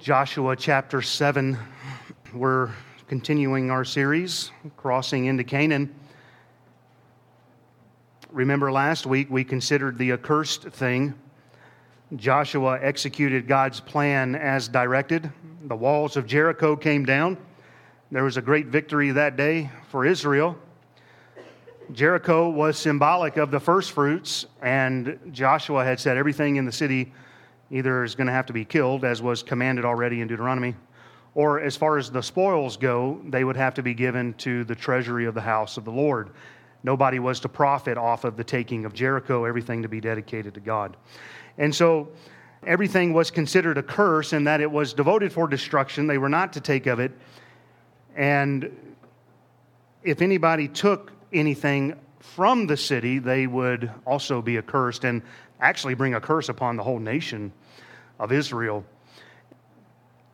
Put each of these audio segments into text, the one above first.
Joshua chapter 7. We're continuing our series, Crossing into Canaan. Remember last week we considered the accursed thing. Joshua executed God's plan as directed. The walls of Jericho came down. There was a great victory that day for Israel. Jericho was symbolic of the first fruits, and Joshua had said everything in the city either is going to have to be killed, as was commanded already in Deuteronomy, or as far as the spoils go, they would have to be given to the treasury of the house of the Lord. Nobody was to profit off of the taking of Jericho, everything to be dedicated to God. And so everything was considered a curse in that it was devoted for destruction. They were not to take of it. And if anybody took anything from the city, they would also be accursed and actually bring a curse upon the whole nation of Israel.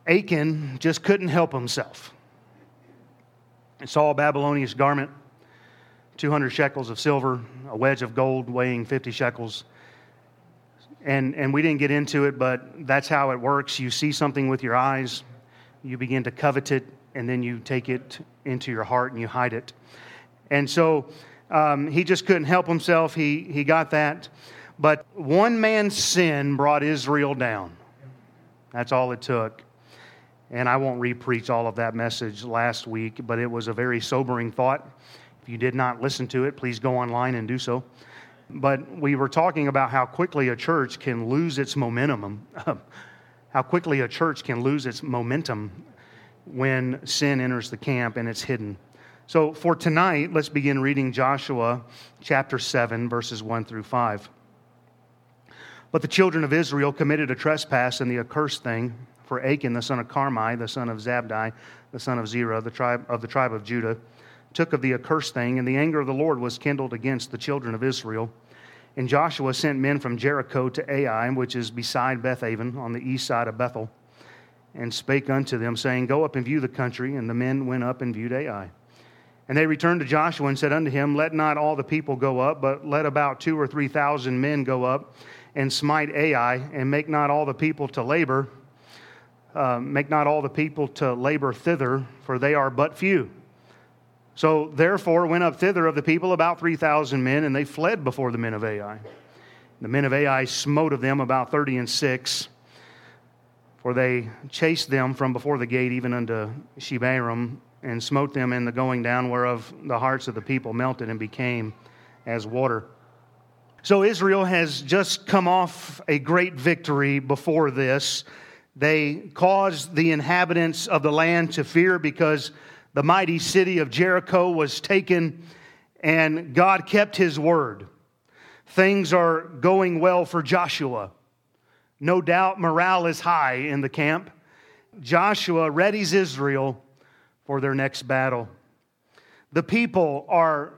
Achan just couldn't help himself. He saw a Babylonian garment, 200 shekels of silver, a wedge of gold weighing 50 shekels. And, and we didn't get into it, but that's how it works. You see something with your eyes, you begin to covet it, and then you take it into your heart and you hide it. And so um, he just couldn't help himself. He, he got that. But one man's sin brought Israel down. That's all it took. And I won't repreach all of that message last week, but it was a very sobering thought. If you did not listen to it, please go online and do so. But we were talking about how quickly a church can lose its momentum, how quickly a church can lose its momentum when sin enters the camp and it's hidden. So for tonight, let's begin reading Joshua chapter 7, verses 1 through 5. But the children of Israel committed a trespass in the accursed thing, for Achan, the son of Carmi, the son of Zabdi, the son of Zerah, the tribe of the tribe of Judah, took of the accursed thing, and the anger of the Lord was kindled against the children of Israel. And Joshua sent men from Jericho to Ai, which is beside Bethaven, on the east side of Bethel, and spake unto them, saying, Go up and view the country. And the men went up and viewed Ai. And they returned to Joshua and said unto him, Let not all the people go up, but let about two or three thousand men go up and smite Ai, and make not all the people to labor, uh, make not all the people to labor thither, for they are but few. So therefore went up thither of the people about three thousand men, and they fled before the men of Ai. The men of Ai smote of them about thirty and six, for they chased them from before the gate even unto Shebarim, and smote them in the going down, whereof the hearts of the people melted and became as water. So Israel has just come off a great victory before this. They caused the inhabitants of the land to fear because the mighty city of Jericho was taken and God kept his word. Things are going well for Joshua. No doubt morale is high in the camp. Joshua readies Israel for their next battle. The people are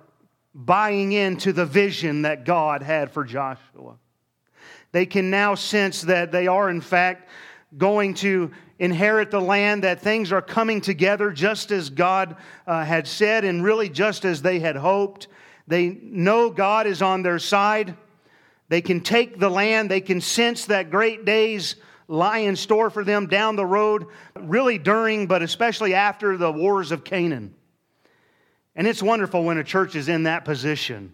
buying into the vision that God had for Joshua. They can now sense that they are, in fact, going to inherit the land, that things are coming together just as God uh, had said and really just as they had hoped. They know God is on their side. They can take the land. They can sense that great days lie in store for them down the road, really during, but especially after the wars of Canaan. And it's wonderful when a church is in that position.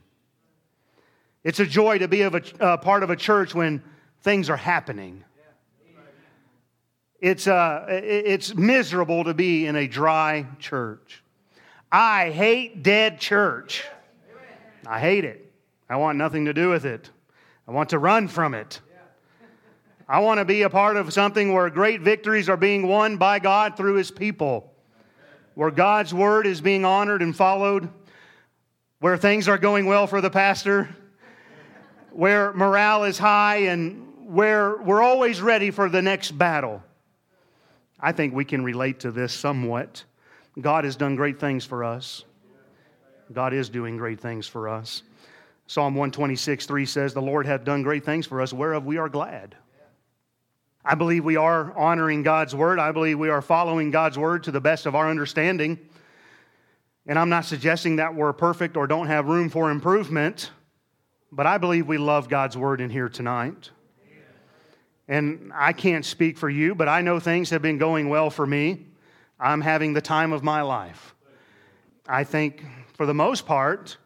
It's a joy to be of a, part of a church when things are happening. It's, uh, it's miserable to be in a dry church. I hate dead church. I hate it. I want nothing to do with it. I want to run from it. I want to be a part of something where great victories are being won by God through His people where God's word is being honored and followed, where things are going well for the pastor, where morale is high, and where we're always ready for the next battle. I think we can relate to this somewhat. God has done great things for us. God is doing great things for us. Psalm 126, 3 says, The Lord hath done great things for us, whereof we are glad. I believe we are honoring God's word. I believe we are following God's word to the best of our understanding. And I'm not suggesting that we're perfect or don't have room for improvement, but I believe we love God's word in here tonight. And I can't speak for you, but I know things have been going well for me. I'm having the time of my life. I think, for the most part,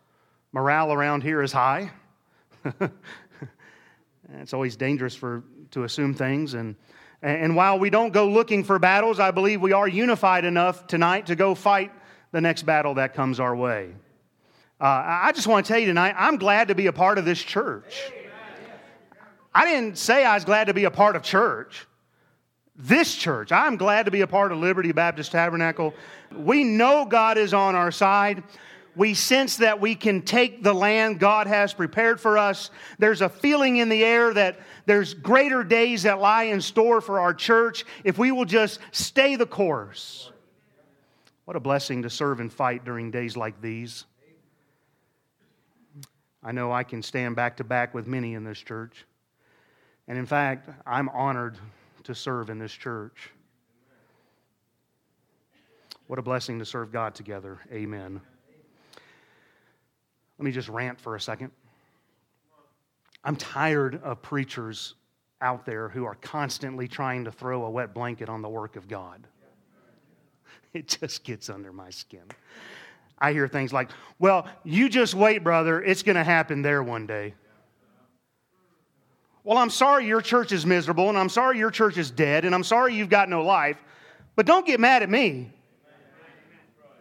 morale around here is high. it's always dangerous for, to assume things. And, and while we don't go looking for battles, I believe we are unified enough tonight to go fight the next battle that comes our way. Uh, I just want to tell you tonight, I'm glad to be a part of this church. I didn't say I was glad to be a part of church. This church, I'm glad to be a part of Liberty Baptist Tabernacle. We know God is on our side. We sense that we can take the land God has prepared for us. There's a feeling in the air that there's greater days that lie in store for our church if we will just stay the course. What a blessing to serve and fight during days like these. I know I can stand back to back with many in this church. And in fact, I'm honored to serve in this church. What a blessing to serve God together. Amen. Let me just rant for a second. I'm tired of preachers out there who are constantly trying to throw a wet blanket on the work of God. It just gets under my skin. I hear things like, well, you just wait, brother. It's going to happen there one day. Well, I'm sorry your church is miserable, and I'm sorry your church is dead, and I'm sorry you've got no life, but don't get mad at me.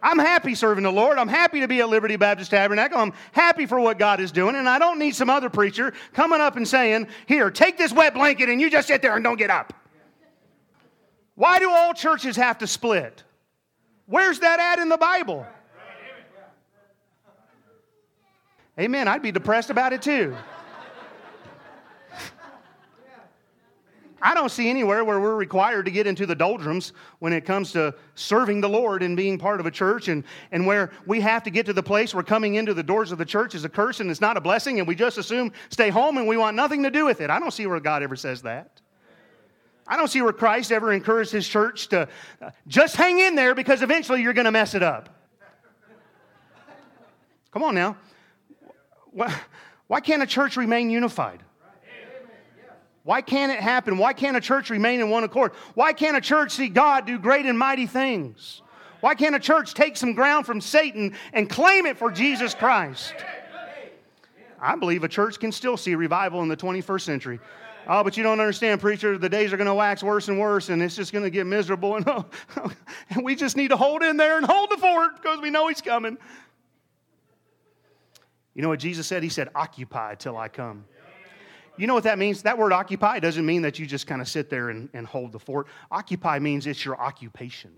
I'm happy serving the Lord. I'm happy to be at Liberty Baptist Tabernacle. I'm happy for what God is doing, and I don't need some other preacher coming up and saying, Here, take this wet blanket and you just sit there and don't get up. Why do all churches have to split? Where's that at in the Bible? Amen. I'd be depressed about it too. I don't see anywhere where we're required to get into the doldrums when it comes to serving the Lord and being part of a church, and, and where we have to get to the place where coming into the doors of the church is a curse and it's not a blessing, and we just assume stay home and we want nothing to do with it. I don't see where God ever says that. I don't see where Christ ever encouraged his church to uh, just hang in there because eventually you're going to mess it up. Come on now. Why can't a church remain unified? Why can't it happen? Why can't a church remain in one accord? Why can't a church see God do great and mighty things? Why can't a church take some ground from Satan and claim it for Jesus Christ? I believe a church can still see revival in the 21st century. Oh, but you don't understand, preacher. The days are going to wax worse and worse, and it's just going to get miserable. And, oh, and we just need to hold in there and hold the fort because we know He's coming. You know what Jesus said? He said, Occupy till I come. You know what that means? That word occupy doesn't mean that you just kind of sit there and, and hold the fort. Occupy means it's your occupation,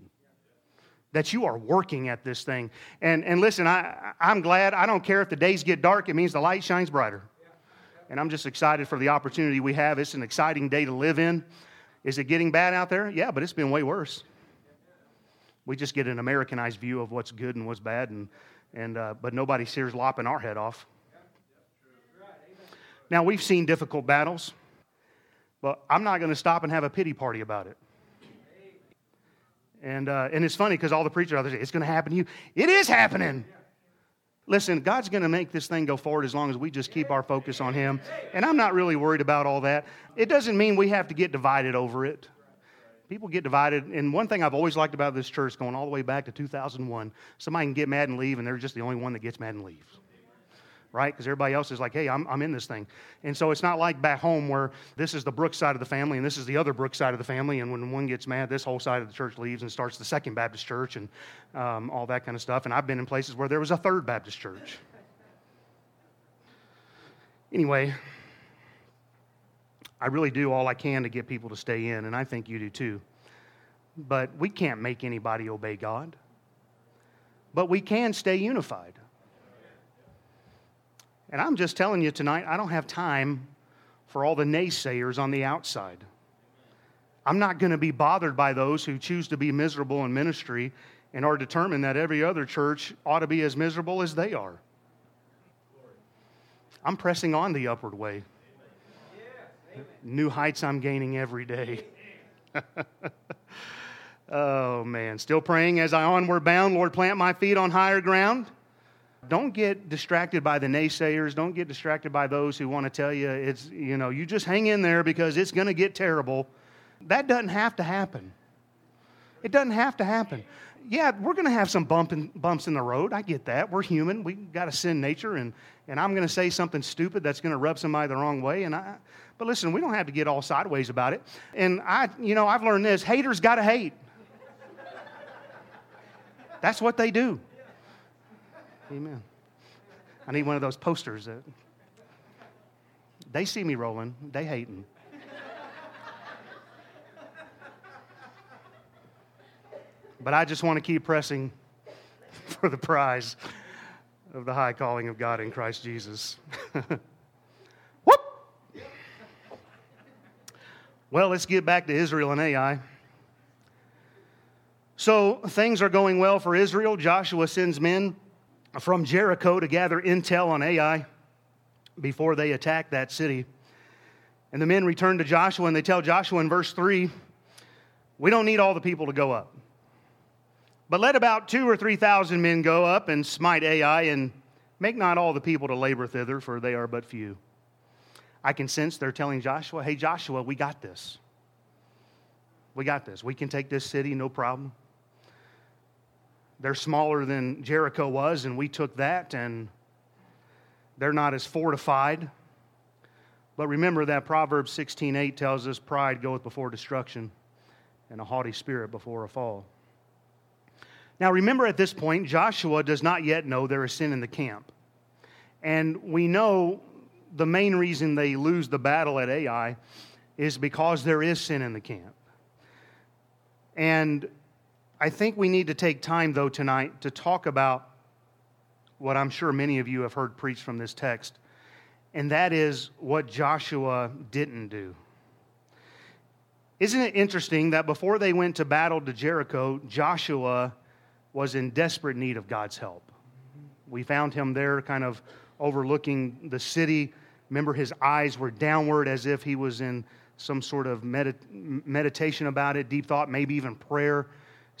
that you are working at this thing. And, and listen, I, I'm glad. I don't care if the days get dark, it means the light shines brighter. And I'm just excited for the opportunity we have. It's an exciting day to live in. Is it getting bad out there? Yeah, but it's been way worse. We just get an Americanized view of what's good and what's bad, and, and, uh, but nobody sears lopping our head off. Now, we've seen difficult battles, but I'm not going to stop and have a pity party about it. And, uh, and it's funny because all the preachers out there say, it's going to happen to you. It is happening. Listen, God's going to make this thing go forward as long as we just keep our focus on Him. And I'm not really worried about all that. It doesn't mean we have to get divided over it. People get divided. And one thing I've always liked about this church, going all the way back to 2001, somebody can get mad and leave, and they're just the only one that gets mad and leaves right? Because everybody else is like, hey, I'm, I'm in this thing. And so it's not like back home where this is the Brooks side of the family and this is the other Brooks side of the family. And when one gets mad, this whole side of the church leaves and starts the Second Baptist Church and um, all that kind of stuff. And I've been in places where there was a Third Baptist Church. Anyway, I really do all I can to get people to stay in, and I think you do too. But we can't make anybody obey God. But we can stay unified. And I'm just telling you tonight, I don't have time for all the naysayers on the outside. I'm not going to be bothered by those who choose to be miserable in ministry and are determined that every other church ought to be as miserable as they are. I'm pressing on the upward way. New heights I'm gaining every day. oh, man. Still praying as I onward bound, Lord, plant my feet on higher ground don't get distracted by the naysayers. Don't get distracted by those who want to tell you it's, you know, you just hang in there because it's going to get terrible. That doesn't have to happen. It doesn't have to happen. Yeah, we're going to have some bump in, bumps in the road. I get that. We're human. We got a sin nature, and, and I'm going to say something stupid that's going to rub somebody the wrong way. And I, but listen, we don't have to get all sideways about it. And I, you know, I've learned this: haters got to hate. That's what they do. Amen. I need one of those posters that they see me rolling, they hating. But I just want to keep pressing for the prize of the high calling of God in Christ Jesus. Whoop! Well, let's get back to Israel and Ai. So things are going well for Israel. Joshua sends men from Jericho to gather intel on Ai before they attack that city. And the men return to Joshua and they tell Joshua in verse 3 We don't need all the people to go up. But let about two or three thousand men go up and smite Ai, and make not all the people to labor thither, for they are but few. I can sense they're telling Joshua, Hey, Joshua, we got this. We got this. We can take this city, no problem. They're smaller than Jericho was, and we took that, and they're not as fortified. But remember that Proverbs 16:8 tells us pride goeth before destruction, and a haughty spirit before a fall. Now, remember at this point, Joshua does not yet know there is sin in the camp. And we know the main reason they lose the battle at Ai is because there is sin in the camp. And I think we need to take time, though, tonight to talk about what I'm sure many of you have heard preached from this text, and that is what Joshua didn't do. Isn't it interesting that before they went to battle to Jericho, Joshua was in desperate need of God's help. We found him there, kind of overlooking the city. Remember, his eyes were downward as if he was in some sort of medit- meditation about it, deep thought, maybe even prayer,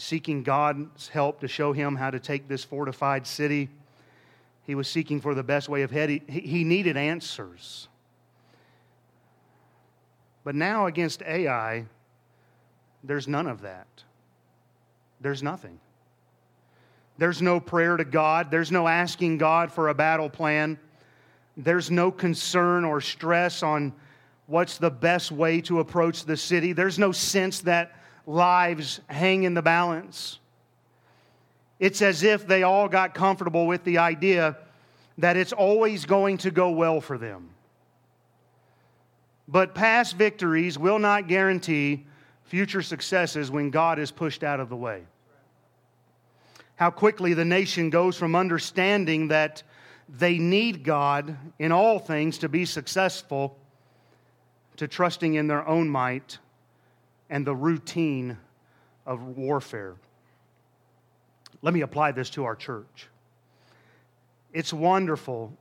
seeking God's help to show him how to take this fortified city. He was seeking for the best way of head. He, he needed answers. But now against Ai, there's none of that. There's nothing. There's no prayer to God. There's no asking God for a battle plan. There's no concern or stress on what's the best way to approach the city. There's no sense that lives hang in the balance. It's as if they all got comfortable with the idea that it's always going to go well for them. But past victories will not guarantee future successes when God is pushed out of the way how quickly the nation goes from understanding that they need God in all things to be successful to trusting in their own might and the routine of warfare. Let me apply this to our church. It's wonderful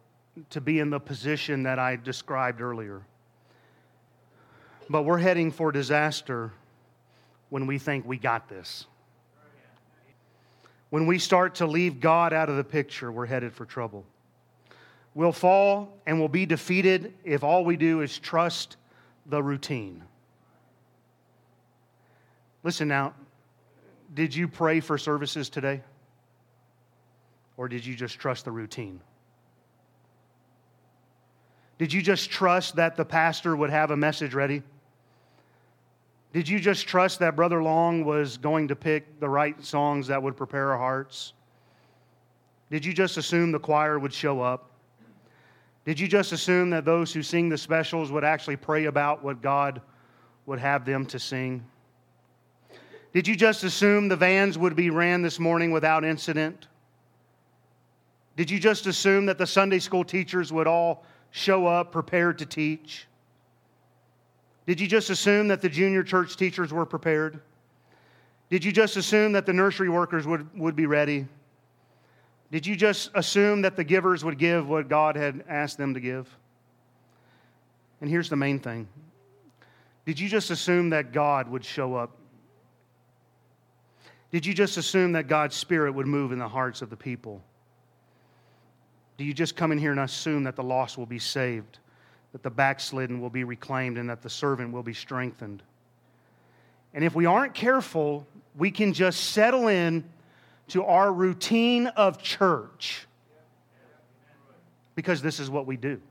to be in the position that I described earlier. But we're heading for disaster when we think we got this. When we start to leave God out of the picture, we're headed for trouble. We'll fall and we'll be defeated if all we do is trust the routine. Listen now, did you pray for services today? Or did you just trust the routine? Did you just trust that the pastor would have a message ready? Did you just trust that Brother Long was going to pick the right songs that would prepare our hearts? Did you just assume the choir would show up? Did you just assume that those who sing the specials would actually pray about what God would have them to sing? Did you just assume the vans would be ran this morning without incident? Did you just assume that the Sunday school teachers would all show up prepared to teach? Did you just assume that the junior church teachers were prepared? Did you just assume that the nursery workers would, would be ready? Did you just assume that the givers would give what God had asked them to give? And here's the main thing Did you just assume that God would show up? Did you just assume that God's Spirit would move in the hearts of the people? Do you just come in here and assume that the lost will be saved, that the backslidden will be reclaimed, and that the servant will be strengthened? And if we aren't careful, we can just settle in to our routine of church because this is what we do.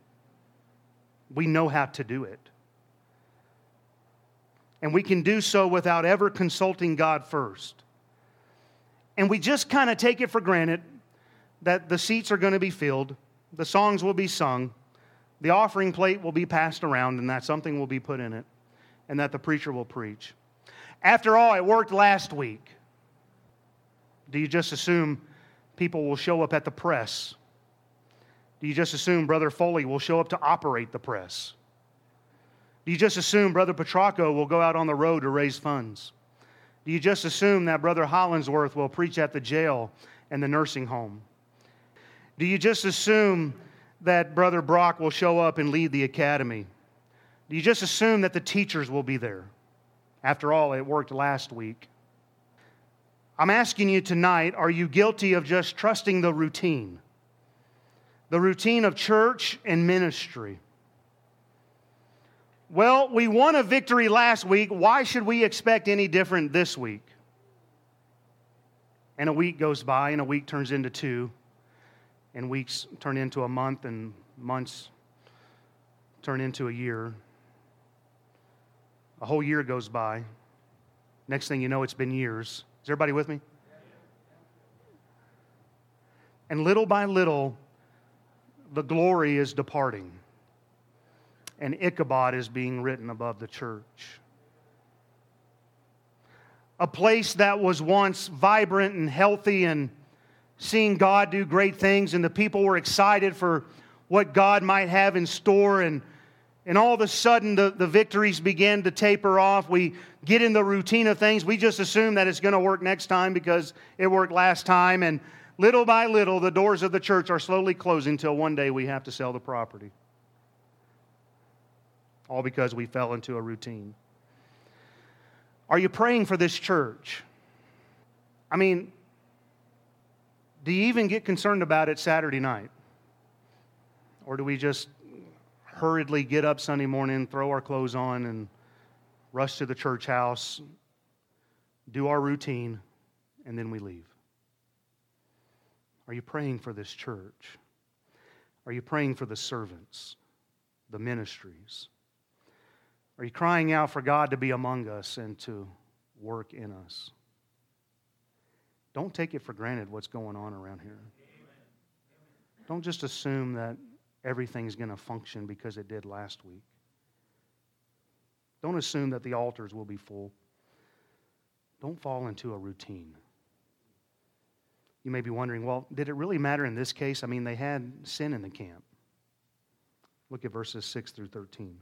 We know how to do it. And we can do so without ever consulting God first. And we just kind of take it for granted that the seats are going to be filled, the songs will be sung, the offering plate will be passed around, and that something will be put in it, and that the preacher will preach. After all, it worked last week. Do you just assume people will show up at the press? Do you just assume Brother Foley will show up to operate the press? Do you just assume Brother Petracco will go out on the road to raise funds? Do you just assume that Brother Hollingsworth will preach at the jail and the nursing home? Do you just assume that Brother Brock will show up and lead the academy? Do you just assume that the teachers will be there? After all, it worked last week. I'm asking you tonight are you guilty of just trusting the routine? The routine of church and ministry. Well, we won a victory last week. Why should we expect any different this week? And a week goes by, and a week turns into two, and weeks turn into a month, and months turn into a year. A whole year goes by. Next thing you know, it's been years. Is everybody with me? And little by little, the glory is departing, and Ichabod is being written above the church. A place that was once vibrant and healthy and seeing God do great things, and the people were excited for what God might have in store. And, and all of a sudden, the, the victories began to taper off. We get in the routine of things. We just assume that it's going to work next time because it worked last time. And little by little, the doors of the church are slowly closing until one day we have to sell the property. All because we fell into a routine. Are you praying for this church? I mean, do you even get concerned about it Saturday night? Or do we just hurriedly get up Sunday morning, throw our clothes on, and rush to the church house, do our routine, and then we leave? Are you praying for this church? Are you praying for the servants, the ministries? Are you crying out for God to be among us and to work in us? Don't take it for granted what's going on around here. Don't just assume that everything's going to function because it did last week. Don't assume that the altars will be full. Don't fall into a routine. You may be wondering, well, did it really matter in this case? I mean, they had sin in the camp. Look at verses 6 through 13.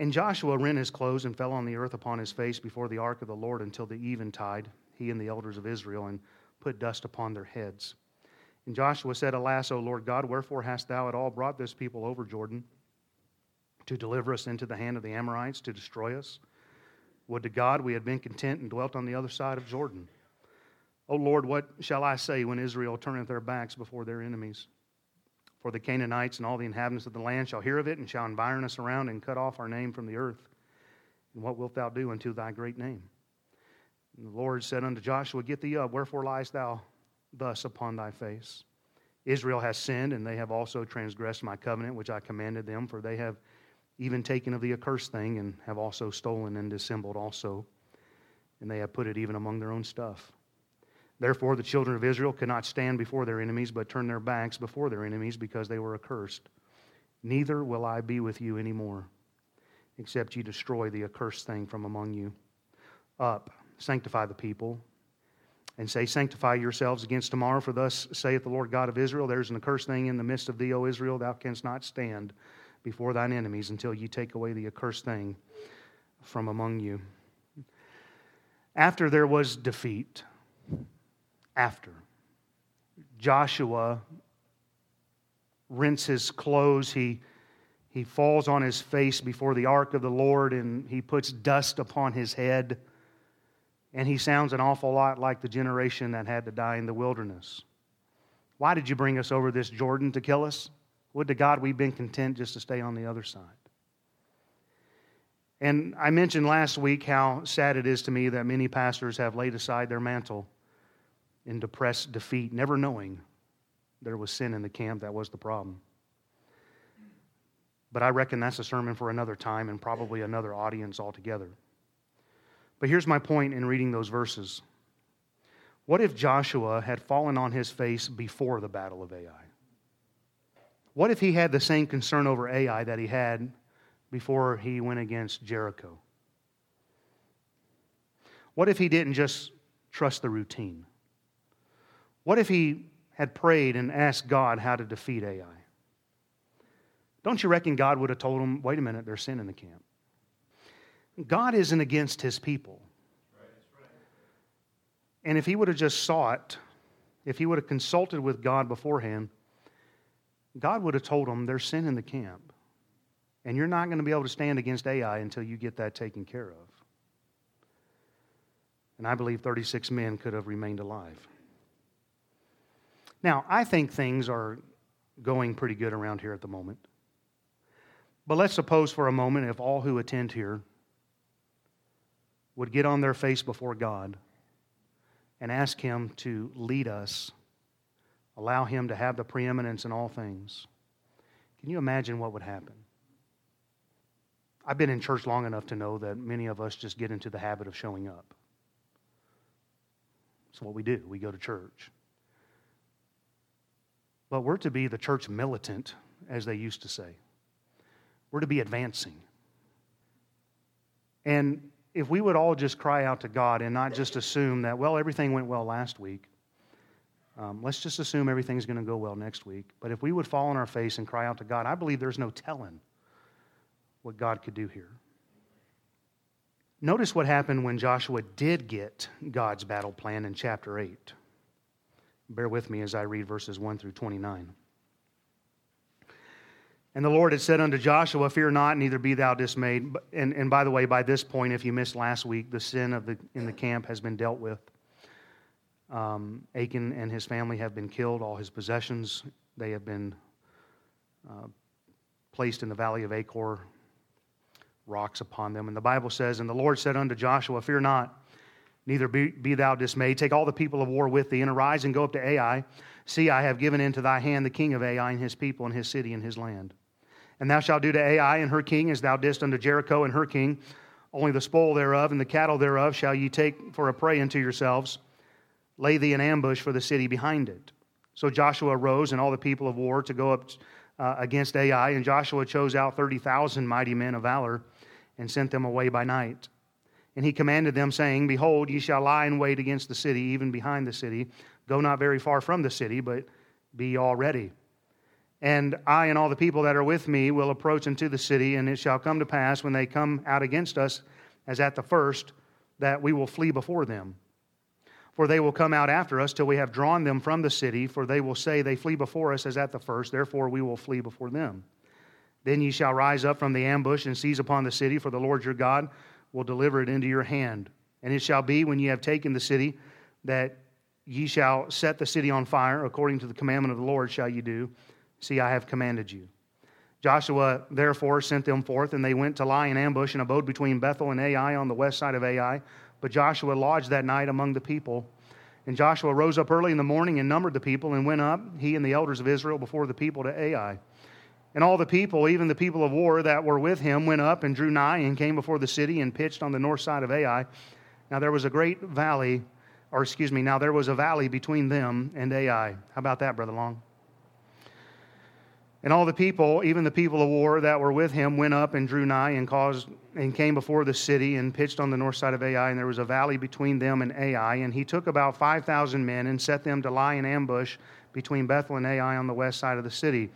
And Joshua rent his clothes and fell on the earth upon his face before the ark of the Lord until the eventide, he and the elders of Israel, and put dust upon their heads. And Joshua said, Alas, O Lord God, wherefore hast thou at all brought this people over Jordan to deliver us into the hand of the Amorites to destroy us? Would to God we had been content and dwelt on the other side of Jordan. O Lord, what shall I say when Israel turneth their backs before their enemies? For the Canaanites and all the inhabitants of the land shall hear of it and shall environ us around and cut off our name from the earth. And what wilt thou do unto thy great name? And the Lord said unto Joshua, Get thee up, wherefore liest thou thus upon thy face? Israel has sinned, and they have also transgressed my covenant which I commanded them, for they have even taken of the accursed thing, and have also stolen and dissembled also, and they have put it even among their own stuff. Therefore, the children of Israel could not stand before their enemies, but turned their backs before their enemies because they were accursed. Neither will I be with you any more, except ye destroy the accursed thing from among you. Up, sanctify the people, and say, Sanctify yourselves against tomorrow, for thus saith the Lord God of Israel There's an accursed thing in the midst of thee, O Israel, thou canst not stand before thine enemies until ye take away the accursed thing from among you. After there was defeat, after. Joshua rents his clothes. He, he falls on his face before the ark of the Lord and he puts dust upon his head. And he sounds an awful lot like the generation that had to die in the wilderness. Why did you bring us over this Jordan to kill us? Would to God we've been content just to stay on the other side. And I mentioned last week how sad it is to me that many pastors have laid aside their mantle in depressed defeat, never knowing there was sin in the camp that was the problem. But I reckon that's a sermon for another time and probably another audience altogether. But here's my point in reading those verses. What if Joshua had fallen on his face before the battle of Ai? What if he had the same concern over Ai that he had before he went against Jericho? What if he didn't just trust the routine? What if he had prayed and asked God how to defeat Ai? Don't you reckon God would have told him, wait a minute, there's sin in the camp? God isn't against his people. And if he would have just sought, if he would have consulted with God beforehand, God would have told him there's sin in the camp. And you're not going to be able to stand against Ai until you get that taken care of. And I believe 36 men could have remained alive. Now, I think things are going pretty good around here at the moment. But let's suppose for a moment if all who attend here would get on their face before God and ask Him to lead us, allow Him to have the preeminence in all things. Can you imagine what would happen? I've been in church long enough to know that many of us just get into the habit of showing up. It's what we do. We go to church. But we're to be the church militant, as they used to say. We're to be advancing. And if we would all just cry out to God and not just assume that, well, everything went well last week, um, let's just assume everything's going to go well next week. But if we would fall on our face and cry out to God, I believe there's no telling what God could do here. Notice what happened when Joshua did get God's battle plan in chapter 8. Bear with me as I read verses 1 through 29. And the Lord had said unto Joshua, Fear not, neither be thou dismayed. And, and by the way, by this point, if you missed last week, the sin of the, in the camp has been dealt with. Um, Achan and his family have been killed, all his possessions, they have been uh, placed in the valley of Achor, rocks upon them. And the Bible says, And the Lord said unto Joshua, Fear not, Neither be, be, thou dismayed. Take all the people of war with thee, and arise and go up to Ai. See, I have given into thy hand the king of Ai and his people, and his city, and his land. And thou shalt do to Ai and her king as thou didst unto Jericho and her king. Only the spoil thereof and the cattle thereof shall ye take for a prey unto yourselves. Lay thee an ambush for the city behind it. So Joshua arose and all the people of war to go up uh, against Ai, and Joshua chose out 30,000 mighty men of valor and sent them away by night. And he commanded them, saying, Behold, ye shall lie in wait against the city, even behind the city. Go not very far from the city, but be all ready. And I and all the people that are with me will approach unto the city, and it shall come to pass when they come out against us, as at the first, that we will flee before them. For they will come out after us till we have drawn them from the city, for they will say, They flee before us as at the first, therefore we will flee before them. Then ye shall rise up from the ambush and seize upon the city, for the Lord your God will deliver it into your hand. And it shall be when ye have taken the city that ye shall set the city on fire, according to the commandment of the Lord shall ye do. See, I have commanded you. Joshua therefore sent them forth, and they went to lie in ambush and abode between Bethel and Ai on the west side of Ai. But Joshua lodged that night among the people. And Joshua rose up early in the morning and numbered the people, and went up, he and the elders of Israel, before the people to Ai. And all the people, even the people of war that were with him, went up and drew nigh and came before the city and pitched on the north side of Ai. Now there was a great valley, or excuse me, now there was a valley between them and Ai. How about that, Brother Long? And all the people, even the people of war that were with him, went up and drew nigh and caused and came before the city and pitched on the north side of Ai. And there was a valley between them and Ai. And he took about five thousand men and set them to lie in ambush between Bethel and Ai on the west side of the city.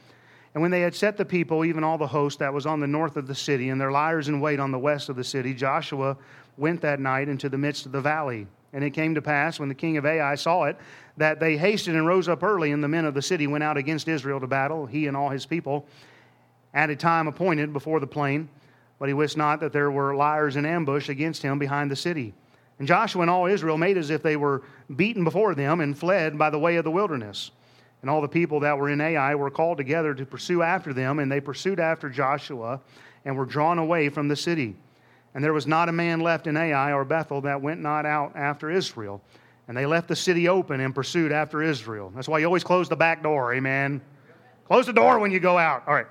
And when they had set the people, even all the host that was on the north of the city, and their liers in wait on the west of the city, Joshua went that night into the midst of the valley. And it came to pass, when the king of Ai saw it, that they hasted and rose up early, and the men of the city went out against Israel to battle, he and all his people, at a time appointed before the plain. But he wist not that there were liers in ambush against him behind the city. And Joshua and all Israel made as if they were beaten before them and fled by the way of the wilderness. And all the people that were in Ai were called together to pursue after them, and they pursued after Joshua and were drawn away from the city. And there was not a man left in Ai or Bethel that went not out after Israel. And they left the city open and pursued after Israel. That's why you always close the back door, amen. Close the door when you go out. All right.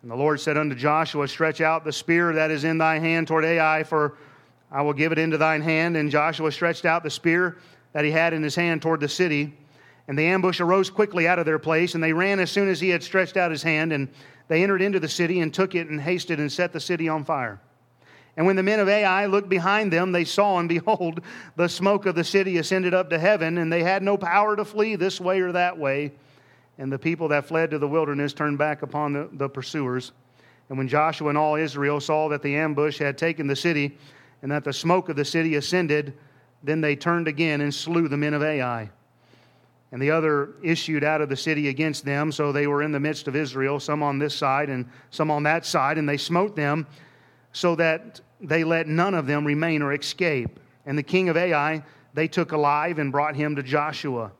And the Lord said unto Joshua, Stretch out the spear that is in thy hand toward Ai, for I will give it into thine hand. And Joshua stretched out the spear that he had in his hand toward the city. And the ambush arose quickly out of their place, and they ran as soon as he had stretched out his hand. And they entered into the city and took it and hasted and set the city on fire. And when the men of Ai looked behind them, they saw, and behold, the smoke of the city ascended up to heaven, and they had no power to flee this way or that way. And the people that fled to the wilderness turned back upon the, the pursuers. And when Joshua and all Israel saw that the ambush had taken the city, and that the smoke of the city ascended, then they turned again and slew the men of Ai. And the other issued out of the city against them, so they were in the midst of Israel, some on this side and some on that side, and they smote them, so that they let none of them remain or escape. And the king of Ai they took alive and brought him to Joshua.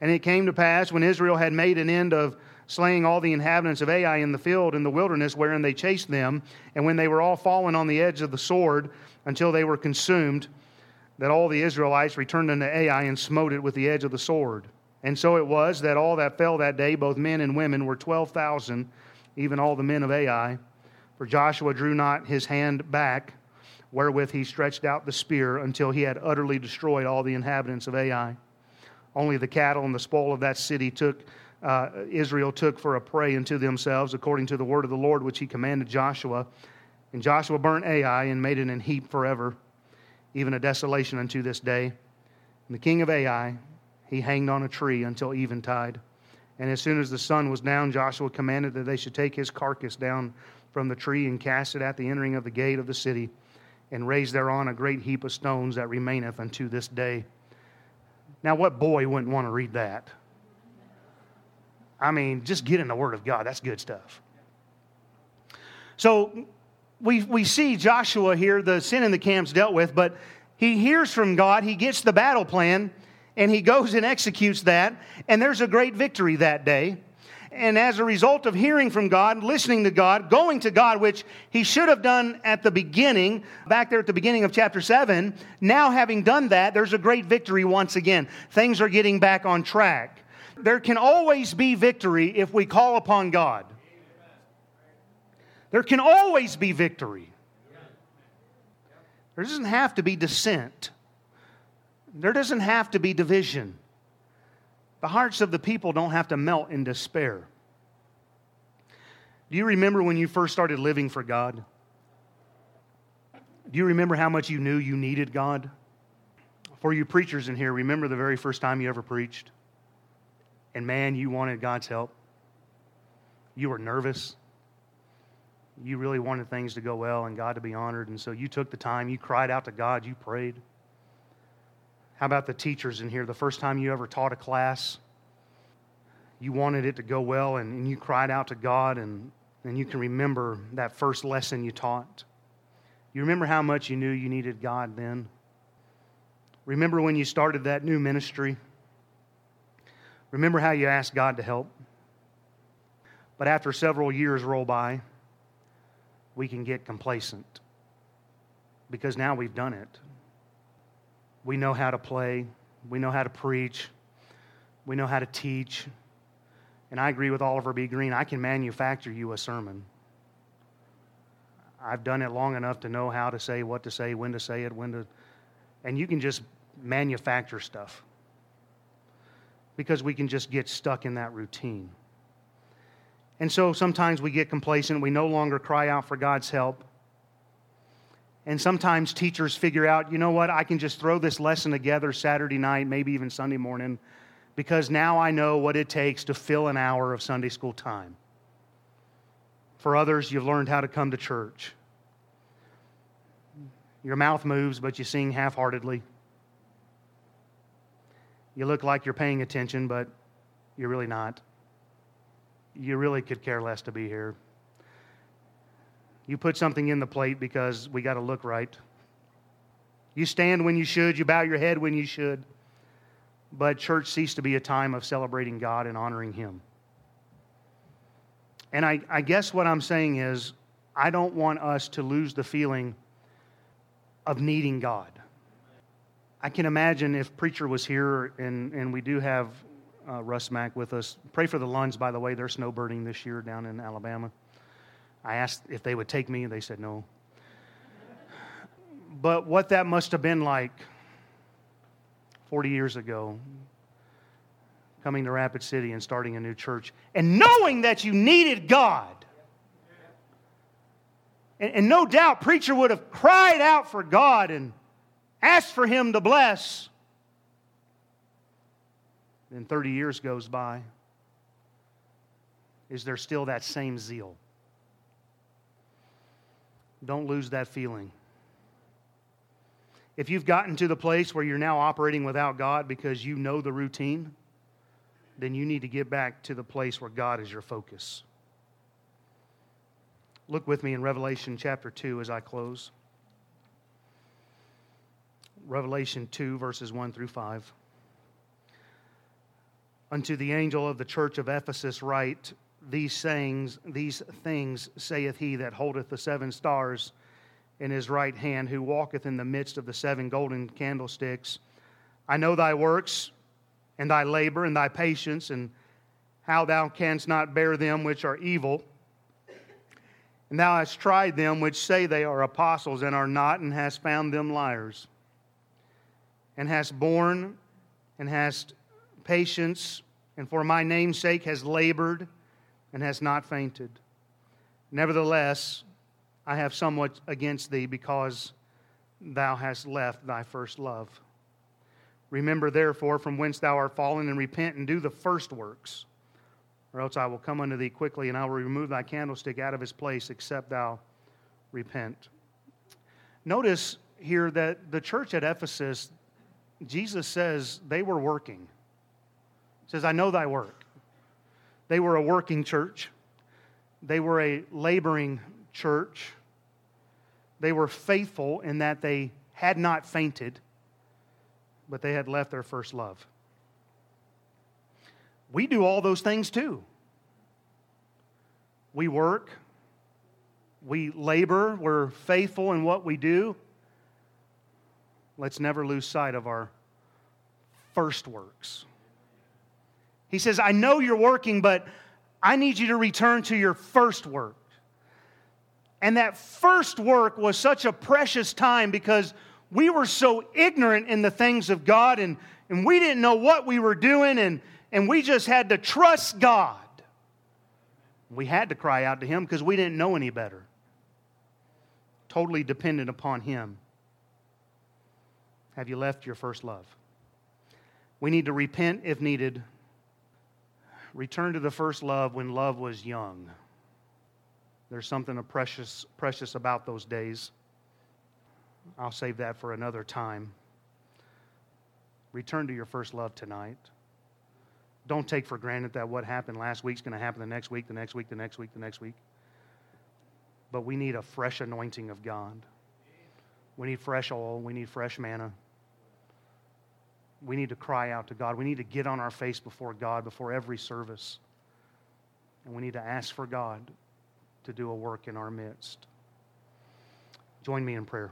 And it came to pass when Israel had made an end of slaying all the inhabitants of Ai in the field in the wilderness wherein they chased them, and when they were all fallen on the edge of the sword until they were consumed, that all the Israelites returned unto Ai and smote it with the edge of the sword. And so it was that all that fell that day, both men and women, were 12,000, even all the men of Ai. For Joshua drew not his hand back, wherewith he stretched out the spear until he had utterly destroyed all the inhabitants of Ai. Only the cattle and the spoil of that city took uh, Israel took for a prey unto themselves, according to the word of the Lord which he commanded Joshua. And Joshua burnt Ai and made it an heap forever even a desolation unto this day. And the king of Ai, he hanged on a tree until eventide. And as soon as the sun was down, Joshua commanded that they should take his carcass down from the tree and cast it at the entering of the gate of the city, and raise thereon a great heap of stones that remaineth unto this day. Now, what boy wouldn't want to read that? I mean, just get in the Word of God. That's good stuff. So, we, we see Joshua here, the sin in the camp's dealt with, but he hears from God, he gets the battle plan, and he goes and executes that, and there's a great victory that day. And as a result of hearing from God, listening to God, going to God, which he should have done at the beginning, back there at the beginning of chapter 7, now having done that, there's a great victory once again. Things are getting back on track. There can always be victory if we call upon God. There can always be victory. There doesn't have to be dissent. There doesn't have to be division. The hearts of the people don't have to melt in despair. Do you remember when you first started living for God? Do you remember how much you knew you needed God? For you preachers in here, remember the very first time you ever preached? And man, you wanted God's help. You were nervous you really wanted things to go well and God to be honored. And so you took the time, you cried out to God, you prayed. How about the teachers in here? The first time you ever taught a class, you wanted it to go well and, and you cried out to God, and, and you can remember that first lesson you taught. You remember how much you knew you needed God then? Remember when you started that new ministry? Remember how you asked God to help? But after several years roll by, we can get complacent because now we've done it. We know how to play, we know how to preach, we know how to teach. And I agree with Oliver B. Greene, I can manufacture you a sermon. I've done it long enough to know how to say what to say, when to say it, when to. And you can just manufacture stuff because we can just get stuck in that routine. And so sometimes we get complacent. We no longer cry out for God's help. And sometimes teachers figure out, you know what, I can just throw this lesson together Saturday night, maybe even Sunday morning, because now I know what it takes to fill an hour of Sunday school time. For others, you've learned how to come to church. Your mouth moves, but you sing half heartedly. You look like you're paying attention, but you're really not you really could care less to be here. You put something in the plate because we got to look right. You stand when you should, you bow your head when you should. but church ceased to be a time of celebrating God and honoring Him. And I, I guess what I'm saying is, I don't want us to lose the feeling of needing God. I can imagine if Preacher was here, and, and we do have uh, Russ Mack with us. Pray for the Lunds, by the way. They're snowbirding this year down in Alabama. I asked if they would take me, they said no. But what that must have been like 40 years ago, coming to Rapid City and starting a new church, and knowing that you needed God. And, and no doubt, preacher would have cried out for God and asked for Him to bless. Then 30 years goes by. Is there still that same zeal? Don't lose that feeling. If you've gotten to the place where you're now operating without God because you know the routine, then you need to get back to the place where God is your focus. Look with me in Revelation chapter 2 as I close. Revelation 2, verses 1 through 5. Unto the angel of the church of Ephesus write, These sayings, these things saith he that holdeth the seven stars in his right hand, who walketh in the midst of the seven golden candlesticks. I know thy works, and thy labor, and thy patience, and how thou canst not bear them which are evil. And thou hast tried them which say they are apostles and are not, and hast found them liars. And hast borne, and hast patience, and for my name's sake has labored, and has not fainted. Nevertheless, I have somewhat against thee because thou hast left thy first love. Remember, therefore, from whence thou art fallen, and repent and do the first works, or else I will come unto thee quickly, and I will remove thy candlestick out of his place, except thou repent. Notice here that the church at Ephesus, Jesus says they were working. Says, I know thy work. They were a working church. They were a laboring church. They were faithful in that they had not fainted, but they had left their first love. We do all those things too. We work, we labor, we're faithful in what we do. Let's never lose sight of our first works. He says, I know you're working, but I need you to return to your first work. And that first work was such a precious time because we were so ignorant in the things of God and, and we didn't know what we were doing and, and we just had to trust God. We had to cry out to Him because we didn't know any better. Totally dependent upon Him. Have you left your first love? We need to repent if needed. Return to the first love when love was young. There's something precious, precious about those days. I'll save that for another time. Return to your first love tonight. Don't take for granted that what happened last week's going to happen the next week, the next week, the next week, the next week. But we need a fresh anointing of God. We need fresh oil. We need fresh manna. We need to cry out to God. We need to get on our face before God before every service. And we need to ask for God to do a work in our midst. Join me in prayer.